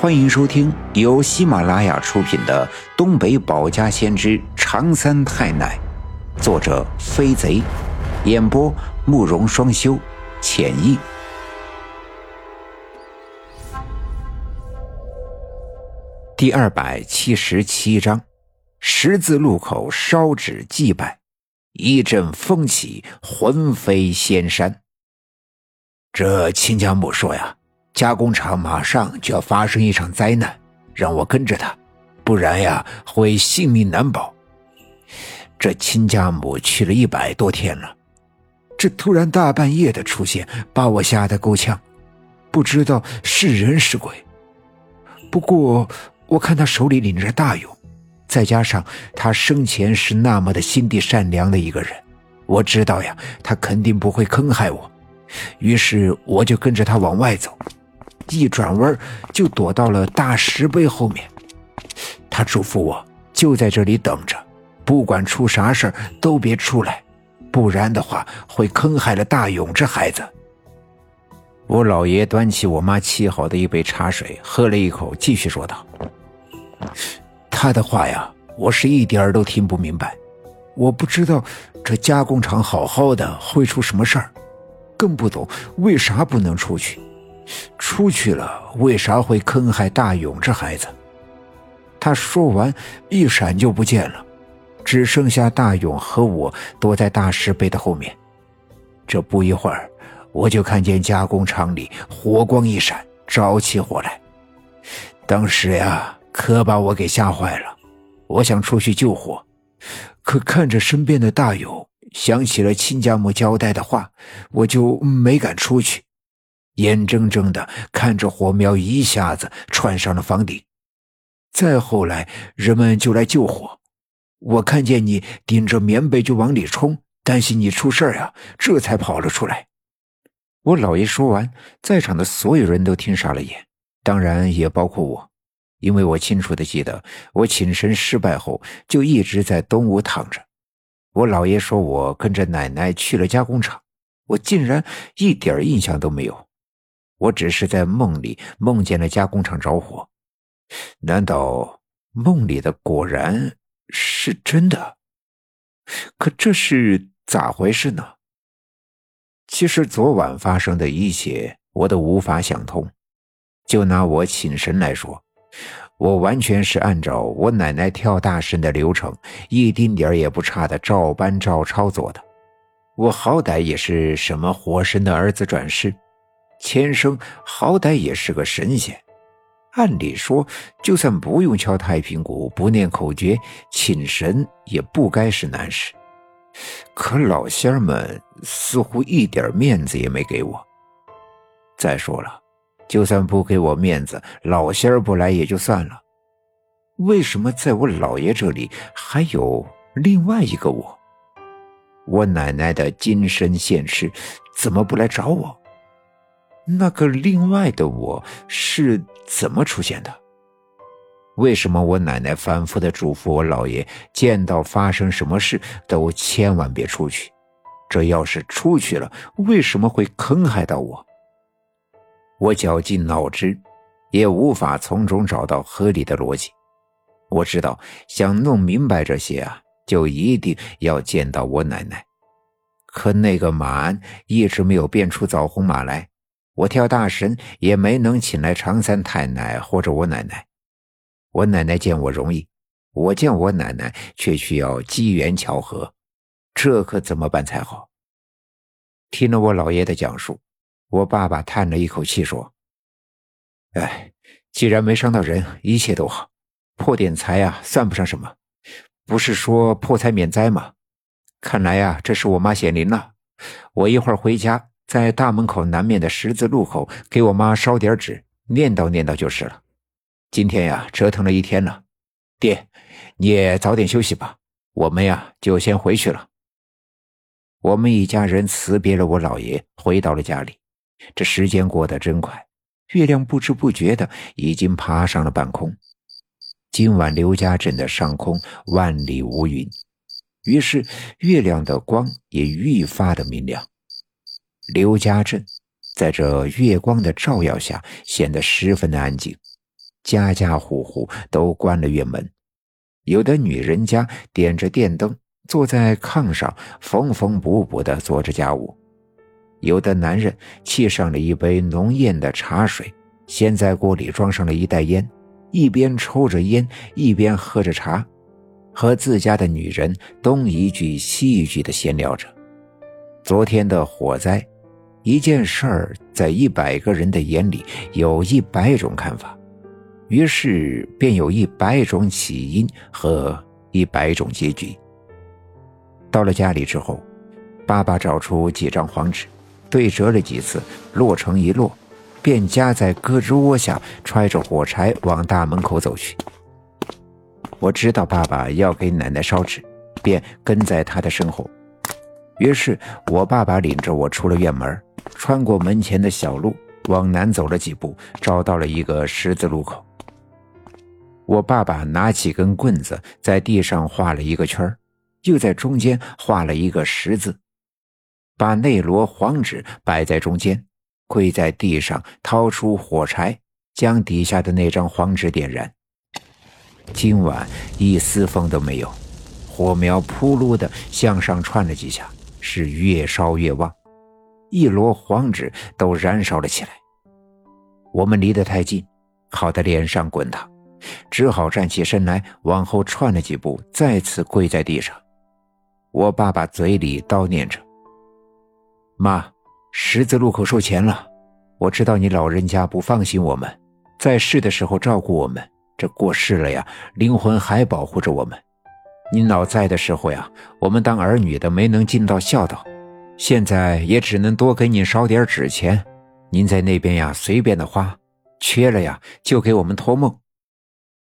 欢迎收听由喜马拉雅出品的《东北保家先知长三太奶》，作者飞贼，演播慕容双修，浅意。第二百七十七章：十字路口烧纸祭拜，一阵风起，魂飞仙山。这亲家母说呀。加工厂马上就要发生一场灾难，让我跟着他，不然呀会性命难保。这亲家母去了一百多天了，这突然大半夜的出现，把我吓得够呛，不知道是人是鬼。不过我看他手里拎着大勇，再加上他生前是那么的心地善良的一个人，我知道呀，他肯定不会坑害我。于是我就跟着他往外走。一转弯就躲到了大石碑后面，他嘱咐我就在这里等着，不管出啥事都别出来，不然的话会坑害了大勇这孩子。我老爷端起我妈沏好的一杯茶水，喝了一口，继续说道：“他的话呀，我是一点都听不明白，我不知道这加工厂好好的会出什么事儿，更不懂为啥不能出去。”出去了，为啥会坑害大勇这孩子？他说完，一闪就不见了，只剩下大勇和我躲在大石碑的后面。这不一会儿，我就看见加工厂里火光一闪，着起火来。当时呀，可把我给吓坏了。我想出去救火，可看着身边的大勇，想起了亲家母交代的话，我就没敢出去。眼睁睁的看着火苗一下子窜上了房顶，再后来人们就来救火，我看见你顶着棉被就往里冲，担心你出事儿呀，这才跑了出来。我姥爷说完，在场的所有人都听傻了眼，当然也包括我，因为我清楚的记得，我请神失败后就一直在东屋躺着。我姥爷说我跟着奶奶去了加工厂，我竟然一点印象都没有。我只是在梦里梦见了加工厂着火，难道梦里的果然是真的？可这是咋回事呢？其实昨晚发生的一切我都无法想通。就拿我请神来说，我完全是按照我奶奶跳大神的流程，一丁点也不差的照搬照抄做的。我好歹也是什么火神的儿子转世。前生好歹也是个神仙，按理说，就算不用敲太平鼓、不念口诀，请神也不该是难事。可老仙儿们似乎一点面子也没给我。再说了，就算不给我面子，老仙儿不来也就算了，为什么在我姥爷这里还有另外一个我？我奶奶的金身现世，怎么不来找我？那个另外的我是怎么出现的？为什么我奶奶反复的嘱咐我姥爷，见到发生什么事都千万别出去？这要是出去了，为什么会坑害到我？我绞尽脑汁，也无法从中找到合理的逻辑。我知道，想弄明白这些啊，就一定要见到我奶奶。可那个马鞍一直没有变出枣红马来。我跳大神也没能请来常三太奶或者我奶奶，我奶奶见我容易，我见我奶奶却需要机缘巧合，这可怎么办才好？听了我老爷的讲述，我爸爸叹了一口气说：“哎，既然没伤到人，一切都好，破点财啊，算不上什么。不是说破财免灾吗？看来呀，这是我妈显灵了。我一会儿回家。”在大门口南面的十字路口，给我妈烧点纸，念叨念叨就是了。今天呀，折腾了一天了，爹，你也早点休息吧。我们呀，就先回去了。我们一家人辞别了我姥爷，回到了家里。这时间过得真快，月亮不知不觉的已经爬上了半空。今晚刘家镇的上空万里无云，于是月亮的光也愈发的明亮。刘家镇在这月光的照耀下显得十分的安静，家家户户都关了院门，有的女人家点着电灯，坐在炕上缝缝补补地做着家务；有的男人沏上了一杯浓艳的茶水，先在锅里装上了一袋烟，一边抽着烟，一边喝着茶，和自家的女人东一句西一句地闲聊着。昨天的火灾。一件事儿，在一百个人的眼里，有一百种看法，于是便有一百种起因和一百种结局。到了家里之后，爸爸找出几张黄纸，对折了几次，摞成一摞，便夹在胳肢窝下，揣着火柴往大门口走去。我知道爸爸要给奶奶烧纸，便跟在他的身后。于是我爸爸领着我出了院门。穿过门前的小路，往南走了几步，找到了一个十字路口。我爸爸拿起根棍子，在地上画了一个圈又在中间画了一个十字，把那摞黄纸摆在中间，跪在地上，掏出火柴，将底下的那张黄纸点燃。今晚一丝风都没有，火苗扑噜的向上窜了几下，是越烧越旺。一摞黄纸都燃烧了起来。我们离得太近，烤得脸上滚烫，只好站起身来，往后窜了几步，再次跪在地上。我爸爸嘴里叨念着：“妈，十字路口收钱了。我知道你老人家不放心我们，在世的时候照顾我们，这过世了呀，灵魂还保护着我们。您老在的时候呀，我们当儿女的没能尽到孝道。”现在也只能多给你烧点纸钱，您在那边呀随便的花，缺了呀就给我们托梦。